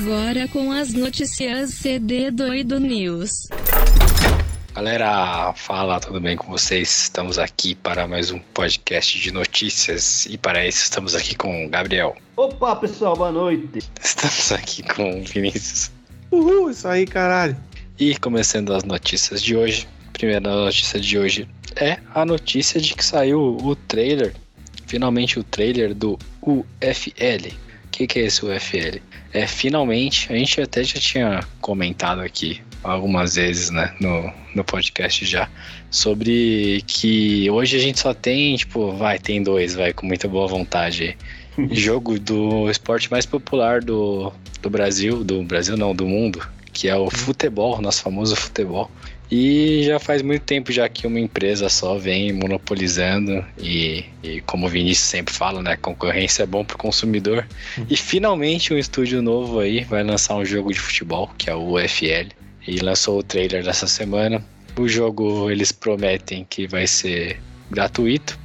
agora com as notícias CD Doido News. Galera, fala, tudo bem com vocês? Estamos aqui para mais um podcast de notícias e para isso estamos aqui com o Gabriel. Opa, pessoal, boa noite. Estamos aqui com o Vinícius. Uhul, isso aí, caralho. E começando as notícias de hoje. Primeira notícia de hoje é a notícia de que saiu o trailer, finalmente o trailer do UFL. O que, que é esse UFL? É finalmente, a gente até já tinha comentado aqui algumas vezes, né, no, no podcast já, sobre que hoje a gente só tem, tipo, vai, tem dois, vai, com muita boa vontade. Jogo do esporte mais popular do, do Brasil, do Brasil não, do mundo, que é o futebol, nosso famoso futebol. E já faz muito tempo já que uma empresa só vem monopolizando e, e como o Vinícius sempre fala, né, concorrência é bom para o consumidor. E finalmente um estúdio novo aí vai lançar um jogo de futebol, que é o UFL, e lançou o trailer dessa semana. O jogo eles prometem que vai ser gratuito.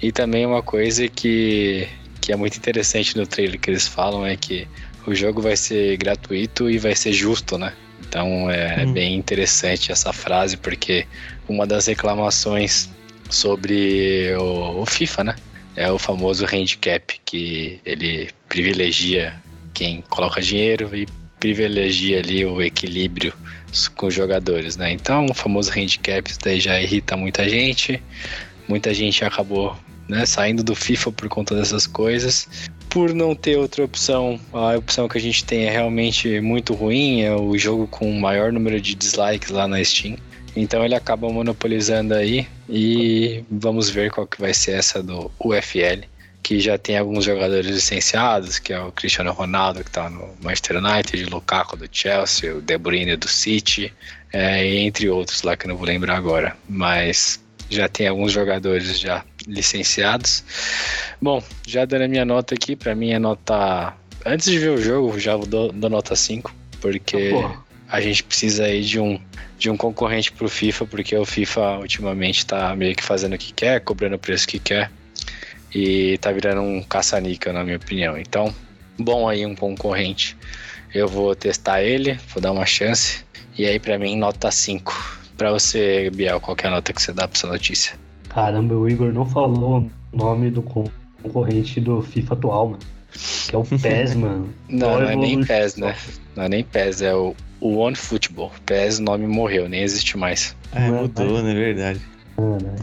E também uma coisa que, que é muito interessante no trailer que eles falam é que o jogo vai ser gratuito e vai ser justo, né? Então é hum. bem interessante essa frase, porque uma das reclamações sobre o, o, FIFA, né? É o famoso handicap, que ele privilegia quem coloca dinheiro e privilegia ali o equilíbrio com os jogadores, né? Então o famoso handicap daí já irrita muita gente. Muita gente acabou né, saindo do FIFA por conta dessas coisas por não ter outra opção, a opção que a gente tem é realmente muito ruim, é o jogo com o maior número de dislikes lá na Steam. Então ele acaba monopolizando aí e vamos ver qual que vai ser essa do UFL, que já tem alguns jogadores licenciados, que é o Cristiano Ronaldo que está no Manchester United, o Lukaku do Chelsea, o De Bruyne do City, é, entre outros lá que eu não vou lembrar agora. Mas já tem alguns jogadores já licenciados. Bom, já dando a minha nota aqui, para mim é nota. Antes de ver o jogo, já dou, dou nota 5, porque ah, a gente precisa aí de um, de um concorrente pro FIFA, porque o FIFA ultimamente tá meio que fazendo o que quer, cobrando o preço que quer. E tá virando um caça-níquel, na minha opinião. Então, bom aí um concorrente. Eu vou testar ele, vou dar uma chance. E aí, para mim, nota 5. Pra você, Biel, qual é a nota que você dá pra essa notícia? Caramba, o Igor não falou o nome do concorrente do FIFA atual, mano. Que é o PES, mano. Não, não é nem PES, né? Não é nem PES, é o, o One Football. PES, o nome morreu, nem existe mais. É, mudou, na é verdade. né?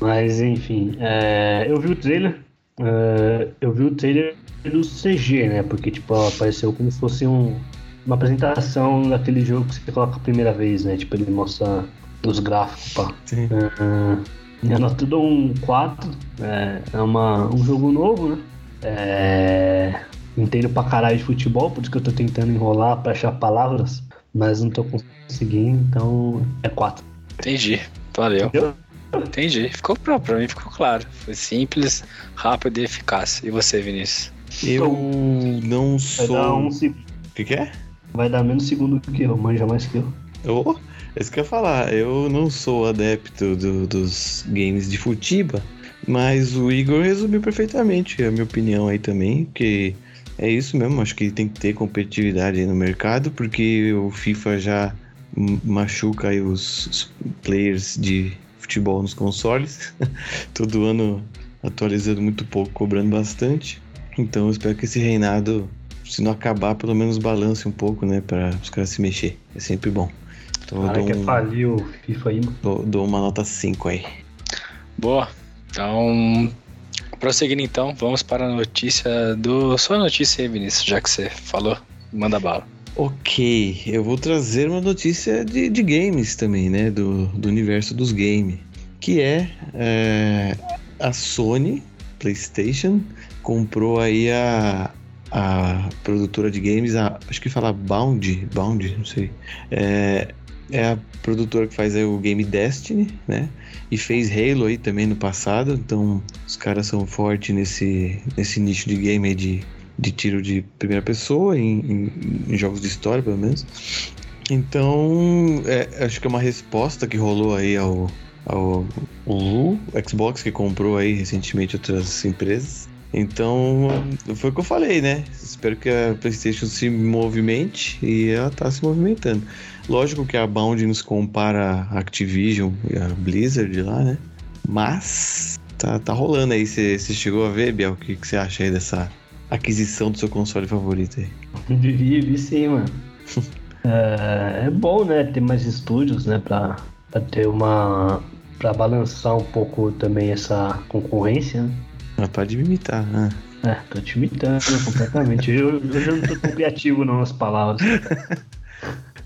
Mas, enfim, é, eu vi o trailer. É, eu vi o trailer do CG, né? Porque, tipo, apareceu como se fosse um, uma apresentação daquele jogo que você coloca a primeira vez, né? Tipo, ele mostra os gráficos, pá. Sim. Uh, minha nota dou um 4. É, é uma, um jogo novo, né? É, entendo pra caralho de futebol, por isso que eu tô tentando enrolar pra achar palavras, mas não tô conseguindo, então é 4. Entendi, valeu. Entendeu? Entendi, ficou pronto, pra mim ficou claro. Foi simples, rápido e eficaz. E você, Vinícius? Eu não sou. Vai dar um O que, que é? Vai dar menos segundo que eu, manja mais que eu. Oh, é isso que eu ia falar. Eu não sou adepto do, dos games de futiba, mas o Igor resumiu perfeitamente a minha opinião aí também, que é isso mesmo, acho que tem que ter competitividade no mercado, porque o FIFA já machuca aí os, os players de futebol nos consoles, todo ano atualizando muito pouco, cobrando bastante. Então eu espero que esse reinado se não acabar, pelo menos balance um pouco, né? Para os caras se mexer. É sempre bom. Então Cara, quer um... falir o FIFA aí, mano. Dou, dou uma nota 5 aí. Boa. Então, prosseguindo então, vamos para a notícia do. Sua notícia aí, Vinícius, já que você falou. Manda bala. Ok, eu vou trazer uma notícia de, de games também, né? Do, do universo dos games. Que é, é a Sony PlayStation comprou aí a, a produtora de games, a, acho que fala Bound, Bound, não sei. É, é a produtora que faz o game Destiny, né? E fez Halo aí também no passado, então os caras são fortes nesse, nesse nicho de game de, de tiro de primeira pessoa, em, em, em jogos de história pelo menos. Então, é, acho que é uma resposta que rolou aí ao, ao, ao Xbox que comprou aí recentemente outras empresas Então, foi o que eu falei, né? Espero que a PlayStation se movimente e ela tá se movimentando. Lógico que a Bound nos compara a Activision e a Blizzard lá, né? Mas tá, tá rolando aí. Você chegou a ver, Biel? O que, você acha aí dessa aquisição do seu console favorito aí? Vi, vi sim, mano. é, é bom, né? Ter mais estúdios, né? Pra, pra ter uma. pra balançar um pouco também essa concorrência, né? Ah, pode me imitar, né? É, tô te imitando completamente. Eu, eu já não tô tão criativo não nas palavras.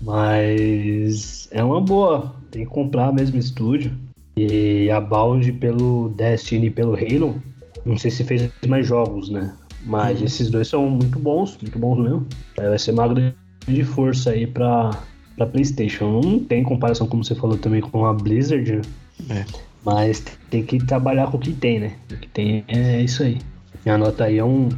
Mas é uma boa. Tem que comprar mesmo estúdio. E a Bound pelo Destiny e pelo Halo. Não sei se fez mais jogos, né? Mas uhum. esses dois são muito bons, muito bons mesmo. Vai ser uma grande força aí pra, pra PlayStation. Não tem comparação, como você falou também, com a Blizzard. É. Mas tem que trabalhar com o que tem, né? O que tem é isso aí. Minha nota aí é um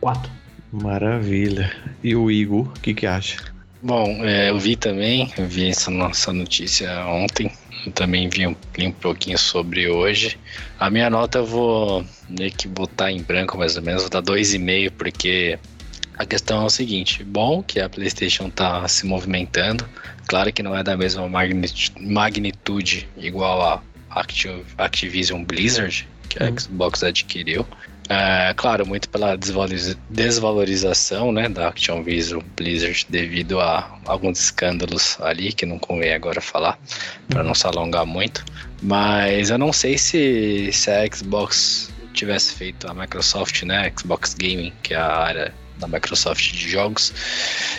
4. Maravilha. E o Igor, o que, que acha? Bom, é, eu vi também, eu vi essa nossa notícia ontem. Eu também vi um, li um pouquinho sobre hoje. A minha nota eu vou meio que botar em branco mais ou menos, vou dar 2,5, porque a questão é o seguinte: bom que a PlayStation está se movimentando. Claro que não é da mesma magnitude igual a Activision Blizzard, que a uhum. Xbox adquiriu. É, claro, muito pela desvalorização né, da Activision Blizzard devido a alguns escândalos ali, que não convém agora falar, para não se alongar muito. Mas eu não sei se, se a Xbox tivesse feito a Microsoft, né, Xbox Gaming, que é a área da Microsoft de jogos.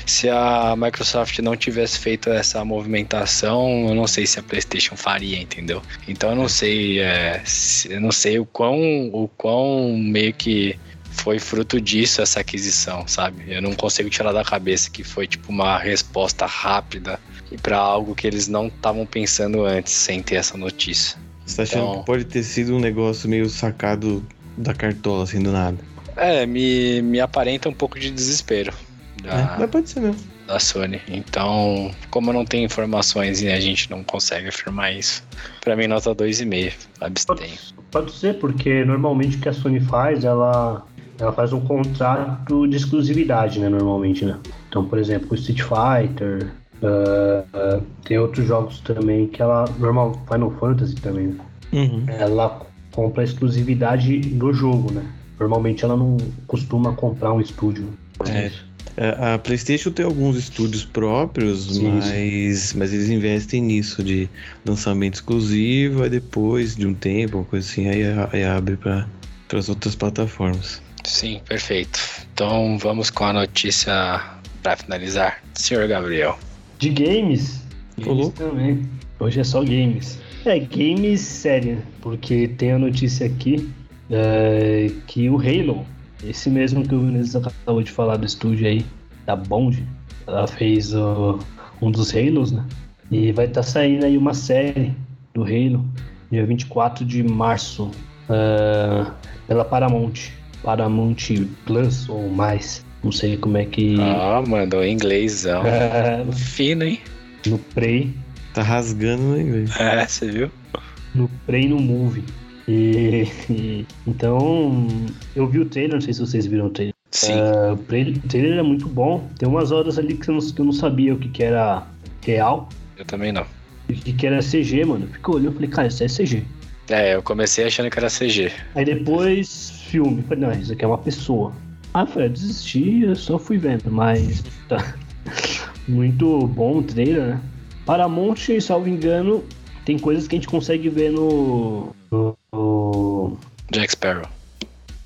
Se a Microsoft não tivesse feito essa movimentação, eu não sei se a PlayStation faria, entendeu? Então eu não sei, é, eu não sei o quão, o quão meio que foi fruto disso essa aquisição, sabe? Eu não consigo tirar da cabeça que foi tipo uma resposta rápida e para algo que eles não estavam pensando antes, sem ter essa notícia. Você tá achando então... que pode ter sido um negócio meio sacado da cartola, assim, do nada? É, me, me aparenta um pouco de desespero. Da, é, mas pode ser mesmo. Da Sony. Então, como eu não tenho informações e a gente não consegue afirmar isso, pra mim nota 2,5. Abstenho. Pode, pode ser, porque normalmente o que a Sony faz, ela ela faz um contrato de exclusividade, né, normalmente, né? Então, por exemplo, o Street Fighter, uh, uh, tem outros jogos também que ela, normal, Final Fantasy também, né? uhum. ela compra a exclusividade do jogo, né? Normalmente ela não costuma comprar um estúdio. É. é. A PlayStation tem alguns estúdios próprios, sim, mas, sim. mas eles investem nisso de lançamento exclusivo, aí depois de um tempo, uma coisa assim, aí, aí abre para as outras plataformas. Sim, perfeito. Então vamos com a notícia para finalizar. Senhor Gabriel. De games? Games também. Hoje é só games. É, games sério, porque tem a notícia aqui é, que o Halo, esse mesmo que o Vinícius acabou de falar do estúdio aí, da Bond, ela fez uh, um dos Halos, né? E vai estar tá saindo aí uma série do Halo, dia 24 de março, uh, pela Paramount. Paramount Plus ou mais. Não sei como é que. Ah, mandou em inglêsão. É, Fino, hein? No Prey. Tá rasgando no inglês. É, você viu? No Prey no Movie. E, e, então, eu vi o trailer, não sei se vocês viram o trailer. Sim. Uh, o trailer é muito bom. Tem umas horas ali que eu não, que eu não sabia o que, que era real. Eu também não. O que, que era CG, mano. Ficou olhando e falei, cara, isso é CG. É, eu comecei achando que era CG. Aí depois, filme. Falei, não, isso aqui é uma pessoa. Aí eu falei, eu desisti, eu só fui vendo, mas tá. Muito bom o trailer, né? Paramount, salvo engano, tem coisas que a gente consegue ver no, no Jack Sparrow.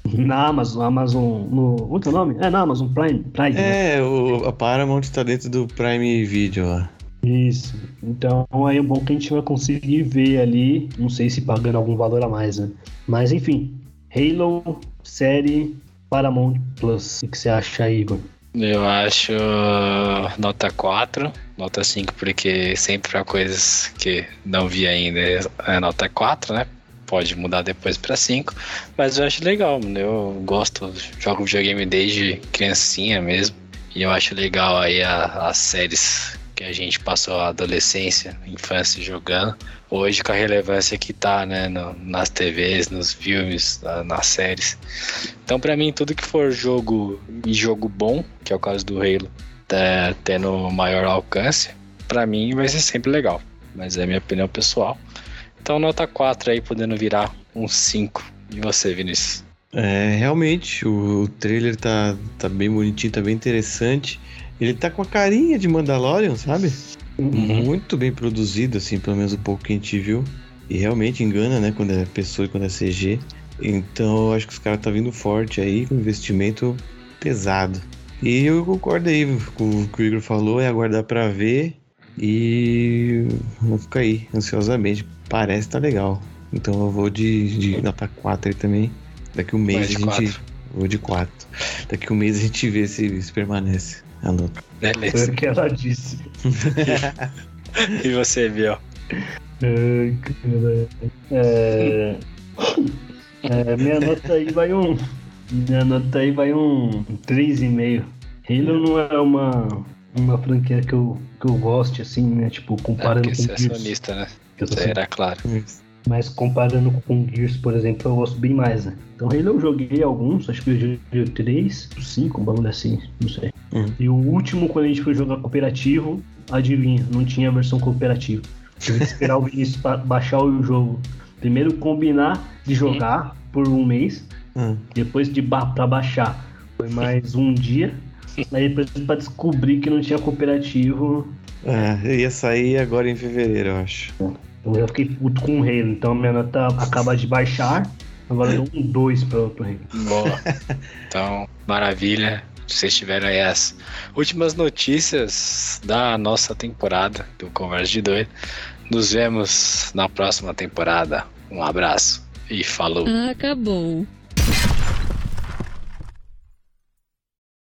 Na Amazon, Amazon no. Outro é nome? É na Amazon Prime. Prime né? é, né? o, a Paramount tá dentro do Prime Video lá. Isso. Então aí é bom que a gente vai conseguir ver ali. Não sei se pagando algum valor a mais, né? Mas enfim. Halo, série Paramount Plus. O que você acha aí, Igor? Eu acho nota 4, nota 5, porque sempre para coisas que não vi ainda é nota 4, né? Pode mudar depois para 5, mas eu acho legal, mano. Eu gosto, jogo videogame desde criancinha mesmo, e eu acho legal aí a, as séries que a gente passou a adolescência, infância jogando. Hoje, com a relevância que tá, né, no, nas TVs, nos filmes, na, nas séries. Então, para mim, tudo que for jogo e jogo bom, que é o caso do Halo, tá tendo maior alcance, para mim vai ser sempre legal. Mas é minha opinião pessoal. Então, nota 4 aí, podendo virar um 5. E você, Vinícius? É, realmente, o, o trailer tá, tá bem bonitinho, tá bem interessante. Ele tá com a carinha de Mandalorian, sabe? Uhum. Muito bem produzido, assim, pelo menos o pouco que a gente viu. E realmente engana, né, quando é pessoa e quando é CG. Então eu acho que os caras tá vindo forte aí, com investimento pesado. E eu concordo aí com o que o Igor falou, é aguardar pra ver. E vou ficar aí, ansiosamente. Parece tá legal. Então eu vou de, de nota 4 aí também. Daqui um mês a gente. quatro. Vou de 4. Daqui um mês a gente vê se, se permanece a nota. Foi Beleza. o que ela disse. E você, viu? Ai, caralho. É... é, minha nota aí vai um. Minha nota aí vai um 3,5. Halo não é uma, uma franquia que eu, que eu goste, assim, né? Tipo, É comparando porque com você é Gears. sonista, né? Que eu tô aí era claro. Mas comparando com Gears, por exemplo, eu gosto bem mais, né? Então Halo eu joguei alguns, acho que eu joguei o 3, o 5, um bagulho assim, não sei. Uhum. E o último, quando a gente foi jogar cooperativo, adivinha, não tinha versão cooperativa. Tive que esperar o Vinícius ba- baixar o jogo. Primeiro combinar de jogar por um mês, Ah, depois de ba pra baixar foi mais um dia. Aí depois pra descobrir que não tinha cooperativo, é, eu ia sair agora em fevereiro, eu acho. Eu já fiquei puto com o Halo. Então minha nota acaba de baixar. Agora eu dou um 2 pro, pro Halo. Boa. Então, maravilha. Vocês tiveram aí as últimas notícias da nossa temporada do Conversa de Doido. Nos vemos na próxima temporada. Um abraço e falou. Acabou.